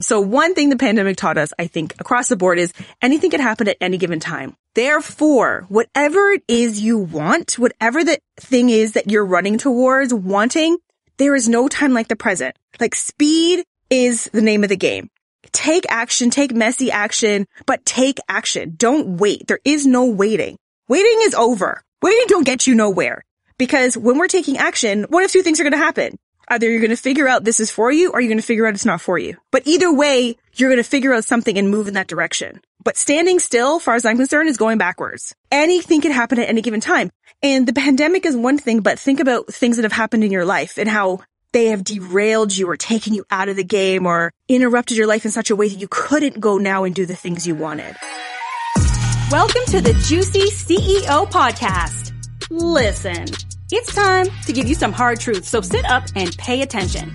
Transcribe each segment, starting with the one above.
So one thing the pandemic taught us, I think, across the board is anything can happen at any given time. Therefore, whatever it is you want, whatever the thing is that you're running towards wanting, there is no time like the present. Like speed is the name of the game. Take action, take messy action, but take action. Don't wait. There is no waiting. Waiting is over. Waiting don't get you nowhere. Because when we're taking action, one of two things are going to happen. Either you're going to figure out this is for you or you're going to figure out it's not for you. But either way, you're going to figure out something and move in that direction. But standing still, far as I'm concerned, is going backwards. Anything can happen at any given time. And the pandemic is one thing, but think about things that have happened in your life and how they have derailed you or taken you out of the game or interrupted your life in such a way that you couldn't go now and do the things you wanted. Welcome to the Juicy CEO podcast. Listen, it's time to give you some hard truths, so sit up and pay attention.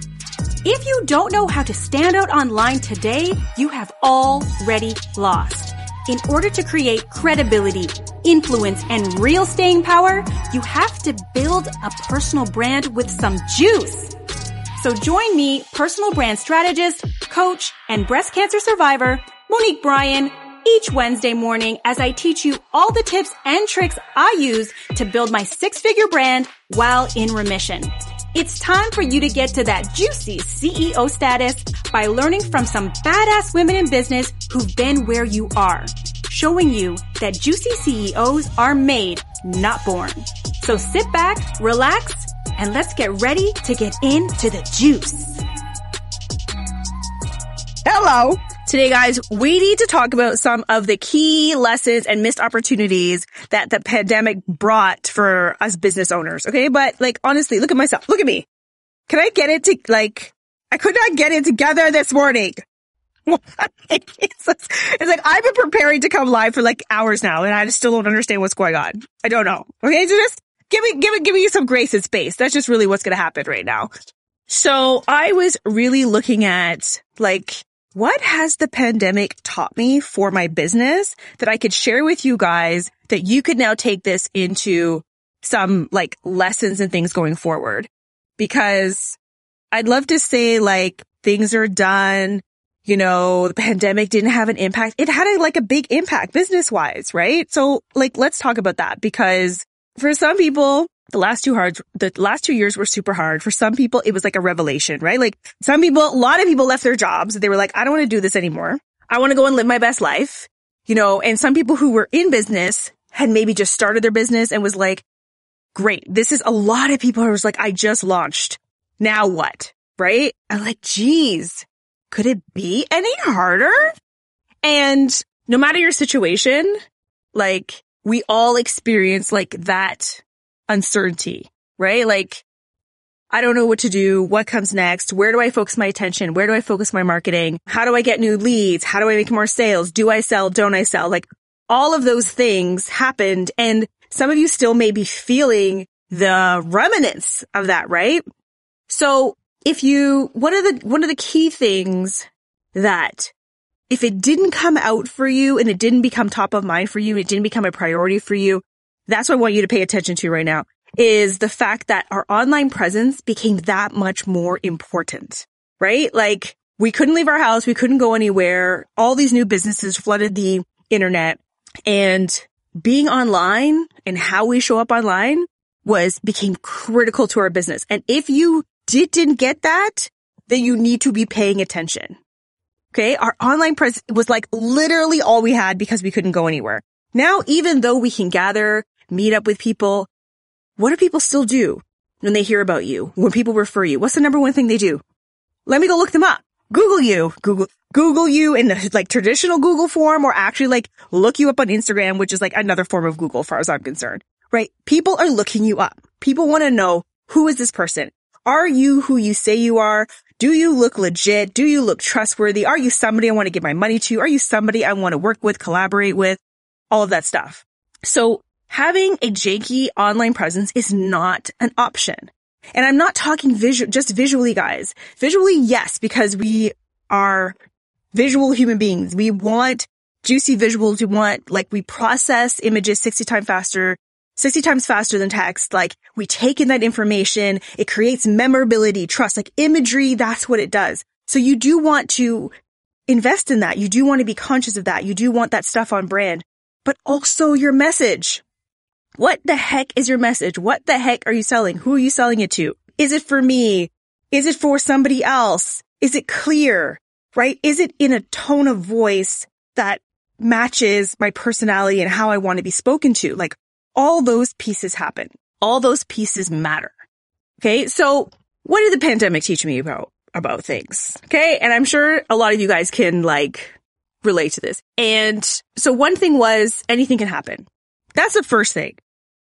If you don't know how to stand out online today, you have already lost. In order to create credibility, influence, and real staying power, you have to build a personal brand with some juice. So join me, personal brand strategist, coach, and breast cancer survivor, Monique Bryan, each Wednesday morning as I teach you all the tips and tricks I use to build my six figure brand while in remission. It's time for you to get to that juicy CEO status by learning from some badass women in business who've been where you are, showing you that juicy CEOs are made, not born. So sit back, relax, and let's get ready to get into the juice. Hello. Today, guys, we need to talk about some of the key lessons and missed opportunities that the pandemic brought for us business owners. Okay. But like, honestly, look at myself. Look at me. Can I get it to like, I could not get it together this morning. it's, like I've been preparing to come live for like hours now and I still don't understand what's going on. I don't know. Okay. So just give me, give me, give me some grace and space. That's just really what's going to happen right now. So I was really looking at like, what has the pandemic taught me for my business that I could share with you guys that you could now take this into some like lessons and things going forward? Because I'd love to say like things are done. You know, the pandemic didn't have an impact. It had a, like a big impact business wise, right? So like, let's talk about that because for some people, the last two hard, the last two years were super hard. For some people, it was like a revelation, right? Like some people, a lot of people left their jobs. They were like, I don't want to do this anymore. I want to go and live my best life, you know, and some people who were in business had maybe just started their business and was like, great. This is a lot of people who was like, I just launched. Now what? Right? I'm like, geez, could it be any harder? And no matter your situation, like we all experience like that uncertainty, right? Like, I don't know what to do. What comes next? Where do I focus my attention? Where do I focus my marketing? How do I get new leads? How do I make more sales? Do I sell? Don't I sell? Like all of those things happened and some of you still may be feeling the remnants of that, right? So if you, one of the, one of the key things that if it didn't come out for you and it didn't become top of mind for you, it didn't become a priority for you, that's what I want you to pay attention to right now is the fact that our online presence became that much more important, right? Like we couldn't leave our house. We couldn't go anywhere. All these new businesses flooded the internet and being online and how we show up online was became critical to our business. And if you did, didn't get that, then you need to be paying attention. Okay. Our online presence was like literally all we had because we couldn't go anywhere. Now, even though we can gather meet up with people. What do people still do when they hear about you? When people refer you? What's the number one thing they do? Let me go look them up. Google you. Google, Google you in the like traditional Google form or actually like look you up on Instagram, which is like another form of Google as far as I'm concerned, right? People are looking you up. People want to know who is this person? Are you who you say you are? Do you look legit? Do you look trustworthy? Are you somebody I want to give my money to? Are you somebody I want to work with, collaborate with? All of that stuff. So having a janky online presence is not an option. And I'm not talking visual, just visually, guys. Visually, yes, because we are visual human beings. We want juicy visuals. We want, like, we process images 60 times faster, 60 times faster than text. Like, we take in that information. It creates memorability, trust, like imagery. That's what it does. So you do want to invest in that. You do want to be conscious of that. You do want that stuff on brand, but also your message. What the heck is your message? What the heck are you selling? Who are you selling it to? Is it for me? Is it for somebody else? Is it clear? Right? Is it in a tone of voice that matches my personality and how I want to be spoken to? Like all those pieces happen. All those pieces matter. Okay. So what did the pandemic teach me about, about things? Okay. And I'm sure a lot of you guys can like relate to this. And so one thing was anything can happen. That's the first thing.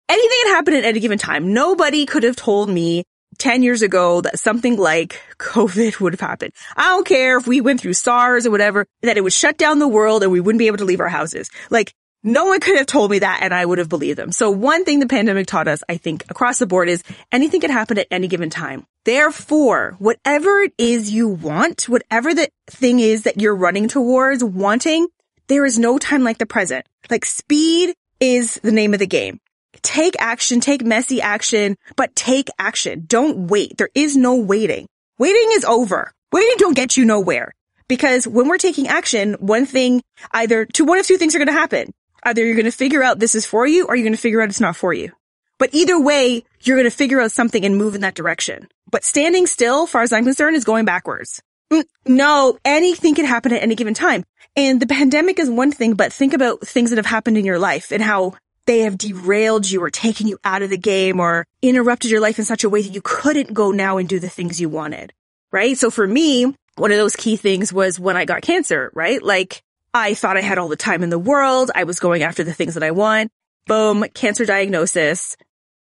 Anything can happen at any given time. Nobody could have told me 10 years ago that something like COVID would have happened. I don't care if we went through SARS or whatever, that it would shut down the world and we wouldn't be able to leave our houses. Like no one could have told me that and I would have believed them. So one thing the pandemic taught us, I think across the board is anything can happen at any given time. Therefore, whatever it is you want, whatever the thing is that you're running towards wanting, there is no time like the present. Like speed is the name of the game. Take action, take messy action, but take action. Don't wait. There is no waiting. Waiting is over. Waiting don't get you nowhere. Because when we're taking action, one thing, either two, one of two things are going to happen. Either you're going to figure out this is for you or you're going to figure out it's not for you. But either way, you're going to figure out something and move in that direction. But standing still, far as I'm concerned, is going backwards. Mm, no, anything can happen at any given time. And the pandemic is one thing, but think about things that have happened in your life and how they have derailed you or taken you out of the game or interrupted your life in such a way that you couldn't go now and do the things you wanted. Right. So for me, one of those key things was when I got cancer, right? Like I thought I had all the time in the world. I was going after the things that I want. Boom, cancer diagnosis.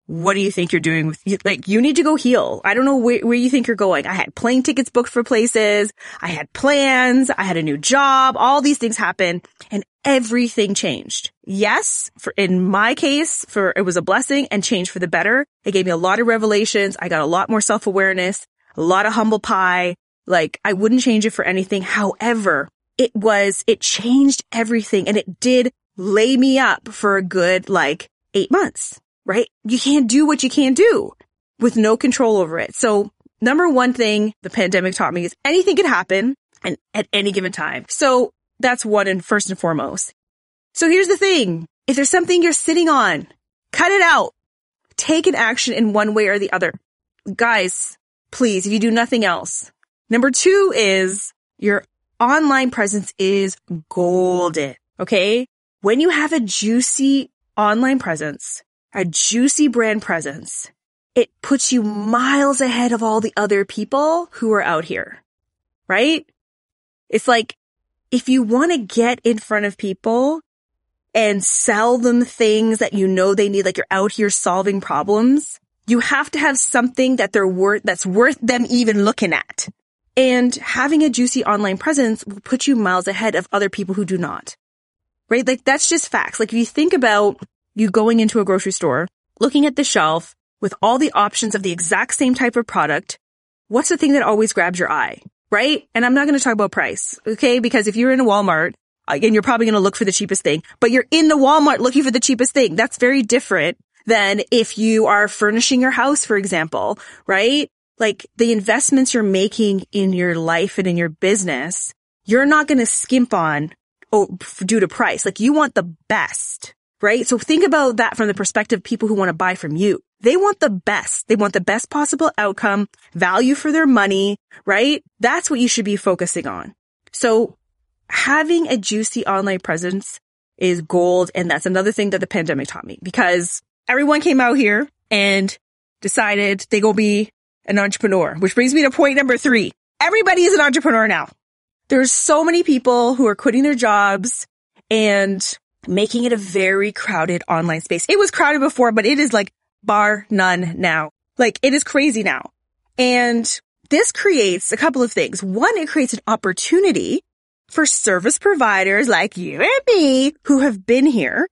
What do you think you're doing with, like, you need to go heal. I don't know where, where you think you're going. I had plane tickets booked for places. I had plans. I had a new job. All these things happened and everything changed. Yes, for, in my case, for, it was a blessing and changed for the better. It gave me a lot of revelations. I got a lot more self-awareness, a lot of humble pie. Like, I wouldn't change it for anything. However, it was, it changed everything and it did lay me up for a good like eight months, right? You can't do what you can't do with no control over it. So number one thing the pandemic taught me is anything can happen and at any given time. So that's one and first and foremost. So here's the thing. If there's something you're sitting on, cut it out. Take an action in one way or the other. Guys, please, if you do nothing else. Number two is your online presence is golden. Okay. When you have a juicy online presence, a juicy brand presence, it puts you miles ahead of all the other people who are out here. Right? It's like if you want to get in front of people and sell them things that you know they need, like you're out here solving problems, you have to have something that they're worth, that's worth them even looking at. And having a juicy online presence will put you miles ahead of other people who do not. Right? Like that's just facts. Like if you think about you going into a grocery store, looking at the shelf with all the options of the exact same type of product, what's the thing that always grabs your eye? Right? And I'm not going to talk about price. Okay. Because if you're in a Walmart, uh, again, you're probably going to look for the cheapest thing, but you're in the Walmart looking for the cheapest thing. That's very different than if you are furnishing your house, for example, right? like the investments you're making in your life and in your business, you're not going to skimp on oh, due to price. Like you want the best, right? So think about that from the perspective of people who want to buy from you. They want the best. They want the best possible outcome, value for their money, right? That's what you should be focusing on. So having a juicy online presence is gold. And that's another thing that the pandemic taught me because everyone came out here and decided they go be an entrepreneur, which brings me to point number three. Everybody is an entrepreneur now. There's so many people who are quitting their jobs and making it a very crowded online space. It was crowded before, but it is like bar none now. Like it is crazy now. And this creates a couple of things. One, it creates an opportunity for service providers like you and me who have been here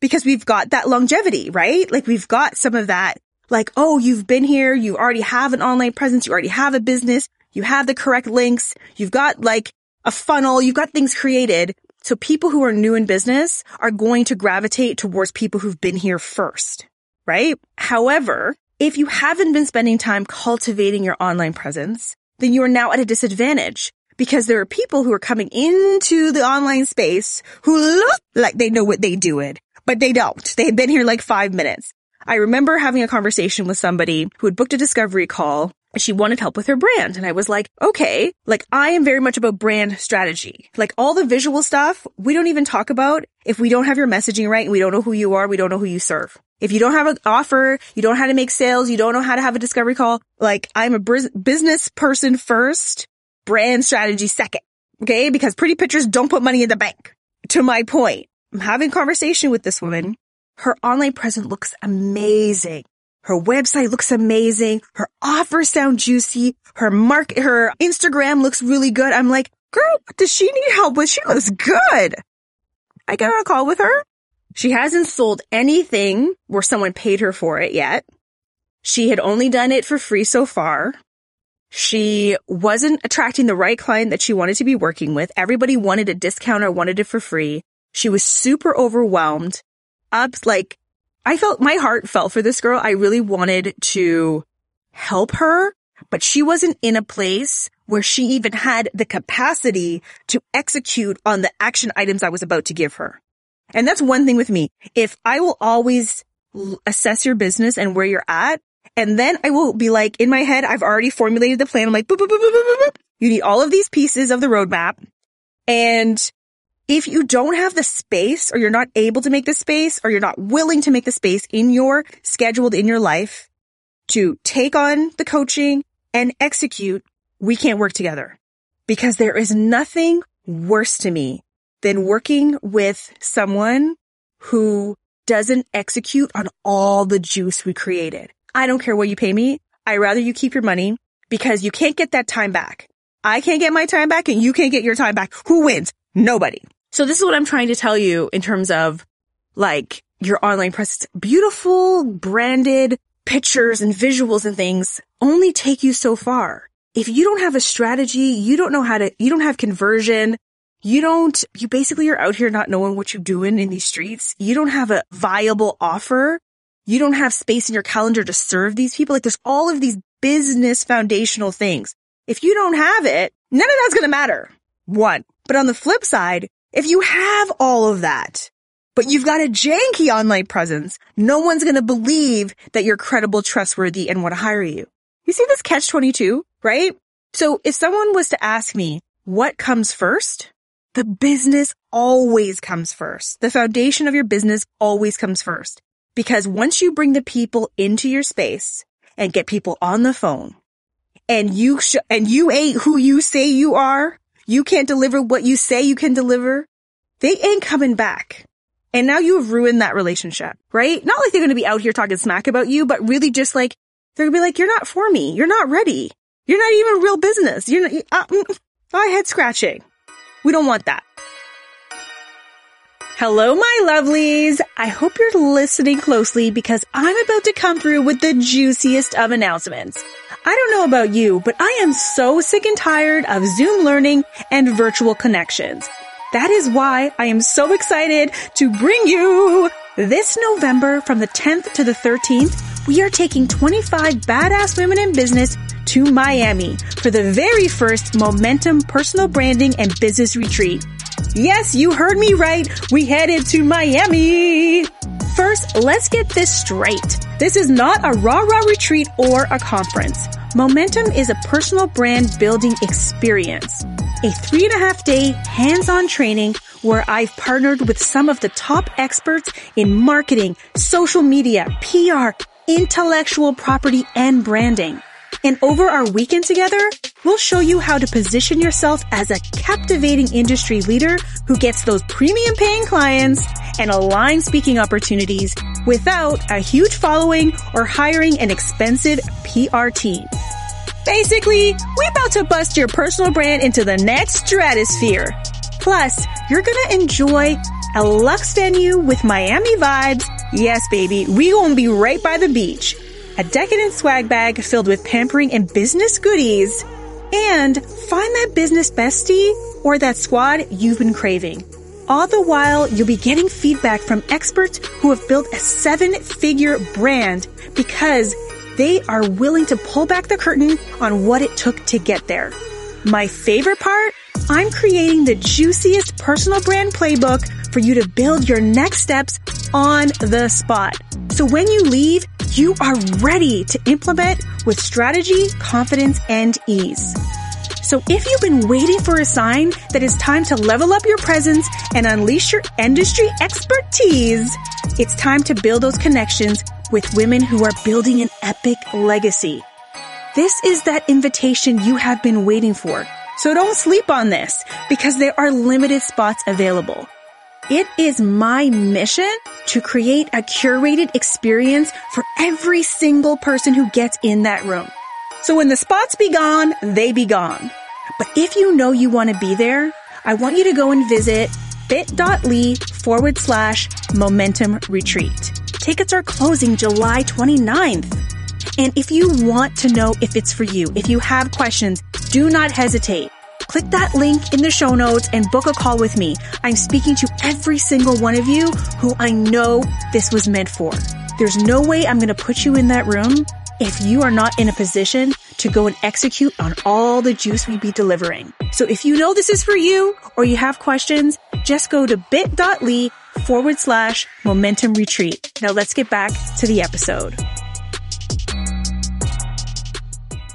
because we've got that longevity, right? Like we've got some of that like, oh, you've been here. You already have an online presence. You already have a business. You have the correct links. You've got like a funnel. You've got things created. So people who are new in business are going to gravitate towards people who've been here first, right? However, if you haven't been spending time cultivating your online presence, then you are now at a disadvantage because there are people who are coming into the online space who look like they know what they do it, but they don't. They had been here like five minutes. I remember having a conversation with somebody who had booked a discovery call she wanted help with her brand. And I was like, okay, like I am very much about brand strategy. Like all the visual stuff, we don't even talk about if we don't have your messaging right and we don't know who you are, we don't know who you serve. If you don't have an offer, you don't know how to make sales, you don't know how to have a discovery call, like I'm a business person first, brand strategy second. Okay. Because pretty pictures don't put money in the bank. To my point, I'm having conversation with this woman. Her online presence looks amazing. Her website looks amazing. Her offers sound juicy. Her mark, her Instagram looks really good. I'm like, girl, does she need help with? She looks good. I got on a call with her. She hasn't sold anything where someone paid her for it yet. She had only done it for free so far. She wasn't attracting the right client that she wanted to be working with. Everybody wanted a discount or wanted it for free. She was super overwhelmed, up like I felt my heart fell for this girl. I really wanted to help her, but she wasn't in a place where she even had the capacity to execute on the action items I was about to give her. And that's one thing with me. If I will always assess your business and where you're at, and then I will be like, in my head, I've already formulated the plan. I'm like, boop, boop, boop, you need all of these pieces of the roadmap. And if you don't have the space or you're not able to make the space or you're not willing to make the space in your scheduled in your life to take on the coaching and execute, we can't work together because there is nothing worse to me than working with someone who doesn't execute on all the juice we created. I don't care what you pay me. I rather you keep your money because you can't get that time back. I can't get my time back and you can't get your time back. Who wins? Nobody. So this is what I'm trying to tell you in terms of like your online presence. Beautiful branded pictures and visuals and things only take you so far. If you don't have a strategy, you don't know how to, you don't have conversion. You don't, you basically are out here not knowing what you're doing in these streets. You don't have a viable offer. You don't have space in your calendar to serve these people. Like there's all of these business foundational things. If you don't have it, none of that's going to matter. One. But on the flip side, if you have all of that, but you've got a janky online presence, no one's going to believe that you're credible, trustworthy, and want to hire you. You see this catch 22, right? So if someone was to ask me, what comes first? The business always comes first. The foundation of your business always comes first. Because once you bring the people into your space and get people on the phone and you sh- and you ain't who you say you are, you can't deliver what you say you can deliver, they ain't coming back. And now you have ruined that relationship, right? Not like they're going to be out here talking smack about you, but really just like, they're going to be like, you're not for me. You're not ready. You're not even real business. You're not, uh, mm, uh, head scratching. We don't want that. Hello, my lovelies. I hope you're listening closely because I'm about to come through with the juiciest of announcements. I don't know about you, but I am so sick and tired of Zoom learning and virtual connections. That is why I am so excited to bring you this November from the 10th to the 13th. We are taking 25 badass women in business to Miami for the very first Momentum personal branding and business retreat. Yes, you heard me right. We headed to Miami. First, let's get this straight. This is not a rah-rah retreat or a conference. Momentum is a personal brand building experience. A three and a half day hands-on training where I've partnered with some of the top experts in marketing, social media, PR, intellectual property, and branding. And over our weekend together, we'll show you how to position yourself as a captivating industry leader who gets those premium paying clients and aligned speaking opportunities without a huge following or hiring an expensive PR team. Basically, we're about to bust your personal brand into the next stratosphere. Plus, you're gonna enjoy a luxe venue with Miami vibes. Yes, baby, we gonna be right by the beach a decadent swag bag filled with pampering and business goodies, and find that business bestie or that squad you've been craving. All the while, you'll be getting feedback from experts who have built a seven figure brand because they are willing to pull back the curtain on what it took to get there. My favorite part? I'm creating the juiciest personal brand playbook for you to build your next steps on the spot. So when you leave, you are ready to implement with strategy, confidence, and ease. So if you've been waiting for a sign that it's time to level up your presence and unleash your industry expertise, it's time to build those connections with women who are building an epic legacy. This is that invitation you have been waiting for. So don't sleep on this because there are limited spots available. It is my mission to create a curated experience for every single person who gets in that room. So when the spots be gone, they be gone. But if you know you want to be there, I want you to go and visit bit.ly forward slash momentum retreat. Tickets are closing July 29th. And if you want to know if it's for you, if you have questions, do not hesitate. Click that link in the show notes and book a call with me. I'm speaking to every single one of you who I know this was meant for. There's no way I'm going to put you in that room if you are not in a position to go and execute on all the juice we be delivering. So if you know this is for you or you have questions, just go to bit.ly forward slash momentum retreat. Now let's get back to the episode.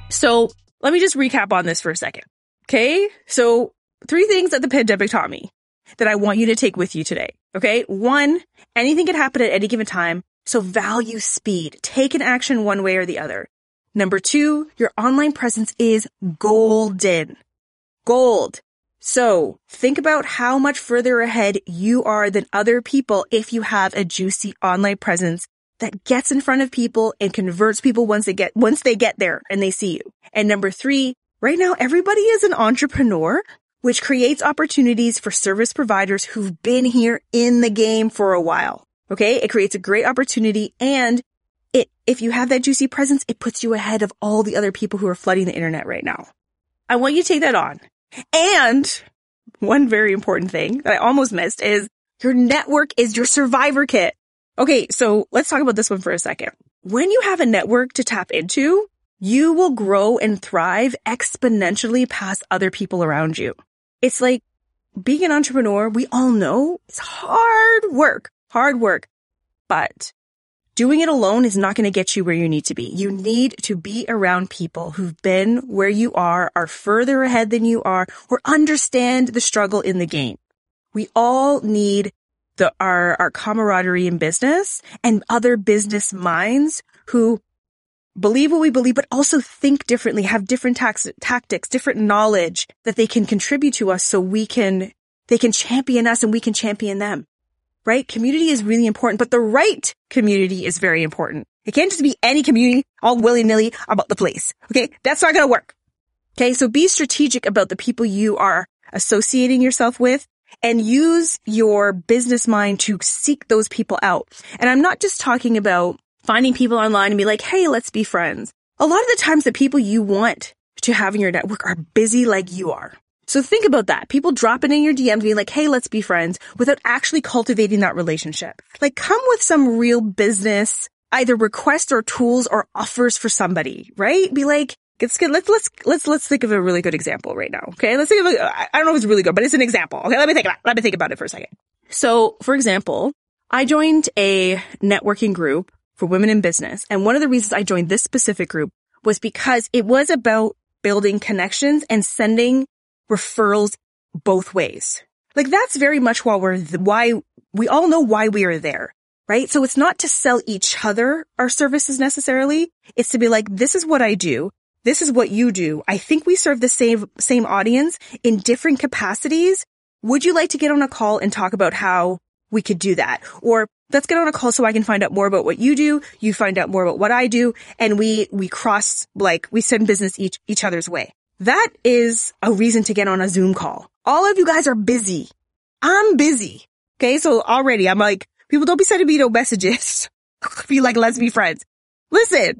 So let me just recap on this for a second. Okay. So three things that the pandemic taught me that I want you to take with you today. Okay. One, anything can happen at any given time. So value speed. Take an action one way or the other. Number two, your online presence is golden. Gold. So think about how much further ahead you are than other people if you have a juicy online presence that gets in front of people and converts people once they get, once they get there and they see you. And number three, right now everybody is an entrepreneur, which creates opportunities for service providers who've been here in the game for a while. Okay. It creates a great opportunity and it, if you have that juicy presence, it puts you ahead of all the other people who are flooding the internet right now. I want you to take that on. And one very important thing that I almost missed is your network is your survivor kit. Okay, so let's talk about this one for a second. When you have a network to tap into, you will grow and thrive exponentially past other people around you. It's like being an entrepreneur, we all know it's hard work, hard work, but doing it alone is not going to get you where you need to be. You need to be around people who've been where you are, are further ahead than you are, or understand the struggle in the game. We all need the, our, our camaraderie in business and other business minds who believe what we believe, but also think differently, have different tax, tactics, different knowledge that they can contribute to us so we can, they can champion us and we can champion them. Right? Community is really important, but the right community is very important. It can't just be any community all willy-nilly about the place. Okay? That's not going to work. Okay? So be strategic about the people you are associating yourself with and use your business mind to seek those people out. And I'm not just talking about finding people online and be like, Hey, let's be friends. A lot of the times the people you want to have in your network are busy like you are. So think about that. People dropping in your DMs being like, Hey, let's be friends without actually cultivating that relationship. Like come with some real business, either requests or tools or offers for somebody, right? Be like, Let's get, let's, let's, let's, let's think of a really good example right now. Okay. Let's think of a, I don't know if it's really good, but it's an example. Okay. Let me think about, let me think about it for a second. So for example, I joined a networking group for women in business. And one of the reasons I joined this specific group was because it was about building connections and sending referrals both ways. Like that's very much why we're, why we all know why we are there right? So it's not to sell each other our services necessarily. It's to be like, this is what I do this is what you do. I think we serve the same, same audience in different capacities. Would you like to get on a call and talk about how we could do that? Or let's get on a call so I can find out more about what you do. You find out more about what I do. And we, we cross, like, we send business each, each other's way. That is a reason to get on a Zoom call. All of you guys are busy. I'm busy. Okay. So already I'm like, people don't be sending me no messages. be like, let's be friends. Listen,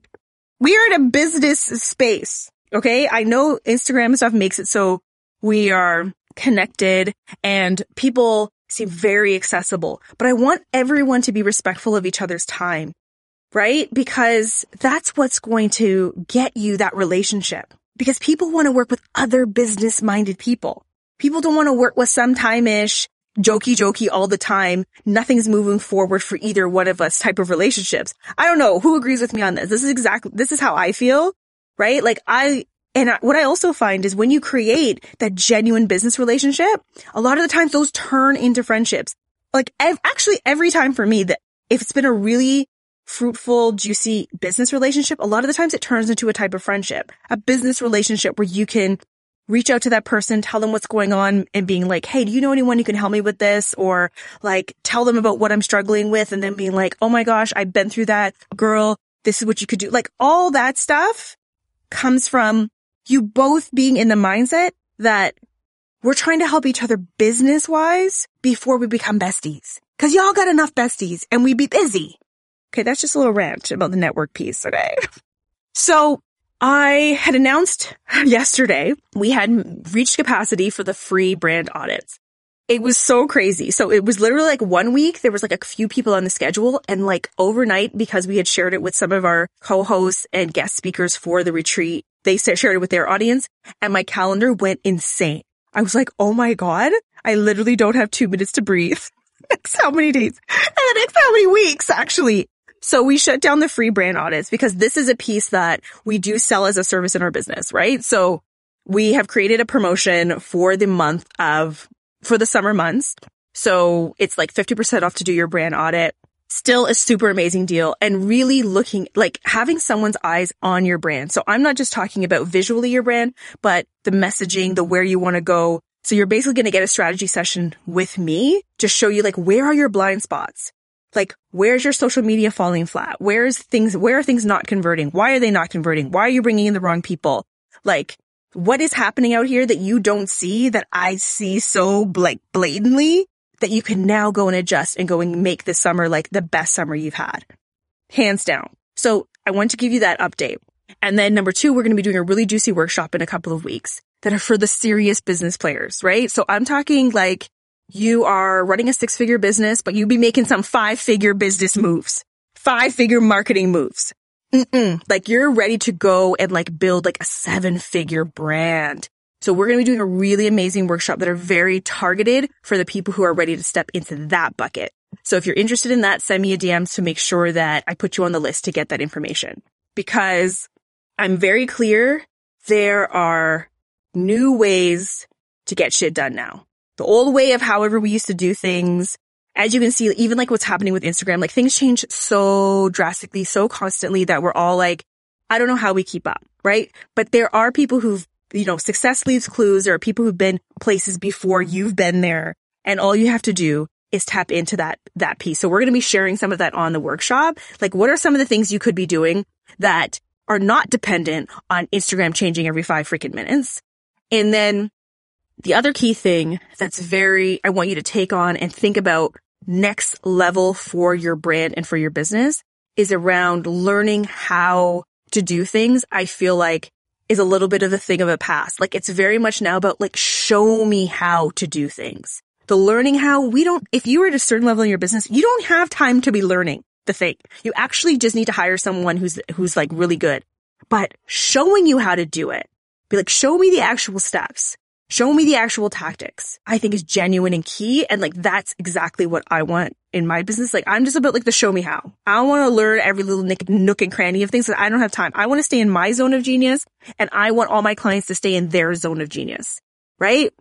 we are in a business space. Okay. I know Instagram stuff makes it so we are connected and people seem very accessible, but I want everyone to be respectful of each other's time, right? Because that's what's going to get you that relationship. because people want to work with other business minded people. People don't want to work with sometime-ish, jokey jokey all the time. Nothing's moving forward for either one of us type of relationships. I don't know who agrees with me on this. This is exactly, this is how I feel, right? Like I, and what I also find is when you create that genuine business relationship, a lot of the times those turn into friendships. Like actually every time for me that if it's been a really fruitful, juicy business relationship, a lot of the times it turns into a type of friendship, a business relationship where you can reach out to that person, tell them what's going on and being like, Hey, do you know anyone who can help me with this? Or like tell them about what I'm struggling with and then being like, Oh my gosh, I've been through that girl. This is what you could do. Like all that stuff comes from you both being in the mindset that we're trying to help each other business wise before we become besties. Cause y'all got enough besties and we be busy. Okay. That's just a little rant about the network piece. Okay. So I had announced yesterday we had reached capacity for the free brand audits. It was so crazy. So it was literally like one week. There was like a few people on the schedule and like overnight because we had shared it with some of our co-hosts and guest speakers for the retreat. They shared it with their audience and my calendar went insane. I was like, Oh my God, I literally don't have two minutes to breathe. next how many days and the next how many weeks actually. So we shut down the free brand audits because this is a piece that we do sell as a service in our business, right? So we have created a promotion for the month of, for the summer months. So it's like 50% off to do your brand audit. Still a super amazing deal and really looking like having someone's eyes on your brand. So I'm not just talking about visually your brand, but the messaging, the where you want to go. So you're basically going to get a strategy session with me to show you like where are your blind spots? Like, where's your social media falling flat? Where's things, where are things not converting? Why are they not converting? Why are you bringing in the wrong people? Like, what is happening out here that you don't see that I see so like blatantly that you can now go and adjust and go and make this summer like the best summer you've had? Hands down. So I want to give you that update. And then number two, we're going to be doing a really juicy workshop in a couple of weeks that are for the serious business players, right? So I'm talking like you are running a six figure business, but you be making some five figure business moves, five figure marketing moves. Mm-mm. Like you're ready to go and like build like a seven figure brand. So we're going to be doing a really amazing workshop that are very targeted for the people who are ready to step into that bucket. So if you're interested in that, send me a DM to make sure that I put you on the list to get that information because I'm very clear there are new ways to get shit done now the old way of however we used to do things. As you can see, even like what's happening with Instagram, like things change so drastically, so constantly that we're all like, I don't know how we keep up, right? But there are people who've, you know, success leaves clues. There are people who've been places before you've been there. And all you have to do is tap into that, that piece. So we're going to be sharing some of that on the workshop. Like what are some of the things you could be doing that are not dependent on Instagram changing every five freaking minutes? And then the other key thing that's very, I want you to take on and think about next level for your brand and for your business is around learning how to do things. I feel like is a little bit of a thing of a past. Like it's very much now about like, show me how to do things. The learning how we don't, if you are at a certain level in your business, you don't have time to be learning the thing. You actually just need to hire someone who's, who's like really good, but showing you how to do it. Be like, show me the actual steps show me the actual tactics, I think is genuine and key. And like, that's exactly what I want in my business. Like, I'm just about like the show me how. I want to learn every little nick, nook and cranny of things that I don't have time. I want to stay in my zone of genius and I want all my clients to stay in their zone of genius, right?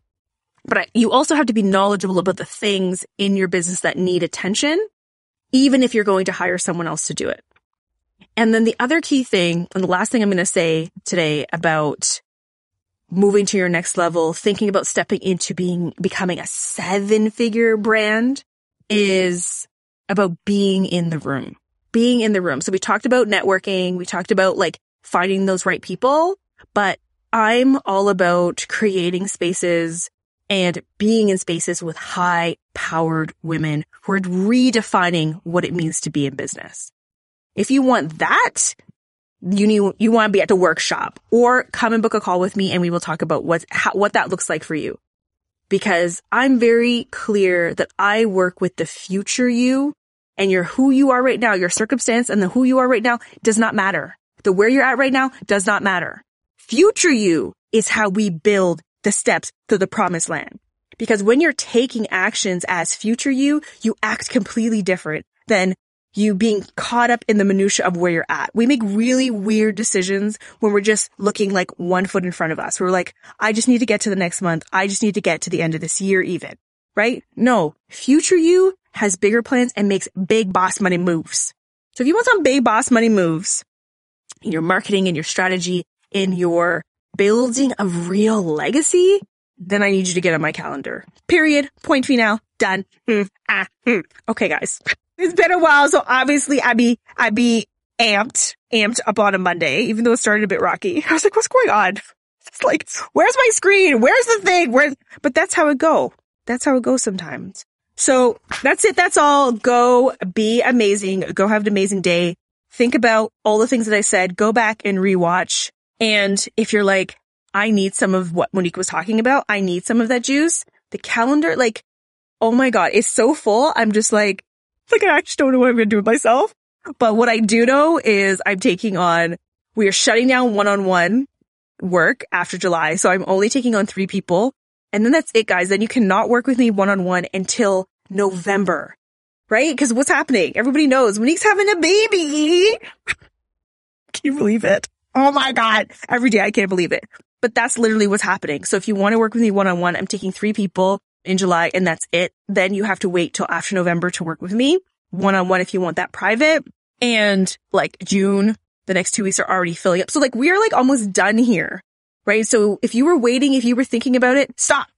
But I, you also have to be knowledgeable about the things in your business that need attention, even if you're going to hire someone else to do it. And then the other key thing, and the last thing I'm going to say today about moving to your next level, thinking about stepping into being, becoming a seven figure brand is about being in the room, being in the room. So we talked about networking. We talked about like finding those right people, but I'm all about creating spaces and being in spaces with high powered women who are redefining what it means to be in business. If you want that, you need, you want to be at the workshop or come and book a call with me and we will talk about what, how, what that looks like for you. Because I'm very clear that I work with the future you and your who you are right now, your circumstance and the who you are right now does not matter. The where you're at right now does not matter. future you is how we build the steps to the promised land. Because when you're taking actions as future you, you act completely different than you being caught up in the minutia of where you're at. We make really weird decisions when we're just looking like one foot in front of us. We're like, I just need to get to the next month. I just need to get to the end of this year even, right? No, future you has bigger plans and makes big boss money moves. So if you want some big boss money moves in your marketing and your strategy, in your building a real legacy, then I need you to get on my calendar. Period. Point final. Done. Mm, ah, mm. Okay, guys. It's been a while, so obviously I be I be amped, amped up on a Monday, even though it started a bit rocky. I was like, what's going on? It's like, where's my screen? Where's the thing? Where? But that's how it go. That's how it goes sometimes. So that's it. That's all. Go be amazing. Go have an amazing day. Think about all the things that I said. Go back and rewatch. And if you're like, I need some of what Monique was talking about, I need some of that juice. The calendar, like, oh my God, it's so full. I'm just like, like I actually don't know what I'm going to do with myself. But what I do know is I'm taking on, we are shutting down one-on-one work after July. So I'm only taking on three people. And then that's it, guys. Then you cannot work with me one-on-one until November, right? Cause what's happening? Everybody knows Monique's having a baby. Can you believe it? Oh my God. Every day I can't believe it. But that's literally what's happening. So if you want to work with me one-on-one, I'm taking three people in July and that's it. Then you have to wait till after November to work with me one on one if you want that private. And like June, the next two weeks are already filling up. So like we are like almost done here, right? So if you were waiting, if you were thinking about it, stop.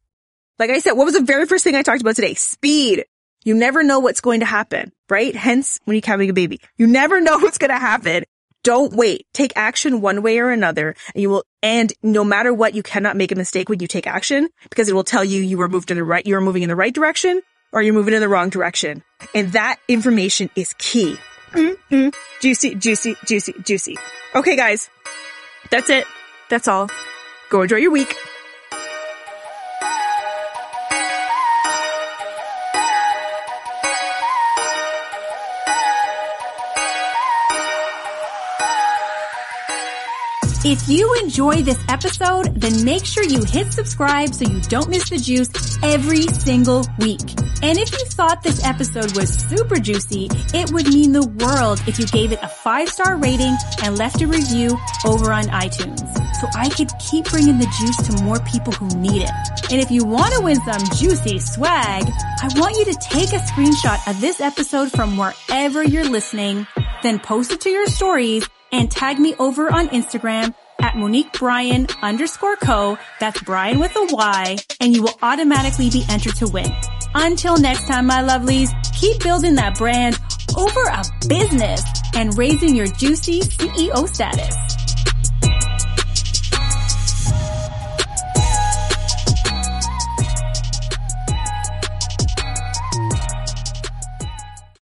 Like I said, what was the very first thing I talked about today? Speed. You never know what's going to happen, right? Hence when you're having a baby, you never know what's going to happen. Don't wait. Take action one way or another and you will, and no matter what, you cannot make a mistake when you take action because it will tell you you were moved in the right, you are moving in the right direction or you're moving in the wrong direction. And that information is key. Mm-mm. Juicy, juicy, juicy, juicy. Okay, guys. That's it. That's all. Go enjoy your week. If you enjoy this episode, then make sure you hit subscribe so you don't miss the juice every single week. And if you thought this episode was super juicy, it would mean the world if you gave it a five star rating and left a review over on iTunes. So I could keep bringing the juice to more people who need it. And if you want to win some juicy swag, I want you to take a screenshot of this episode from wherever you're listening, then post it to your stories and tag me over on Instagram at Monique Bryan underscore co. That's Bryan with a Y and you will automatically be entered to win. Until next time, my lovelies, keep building that brand over a business and raising your juicy CEO status.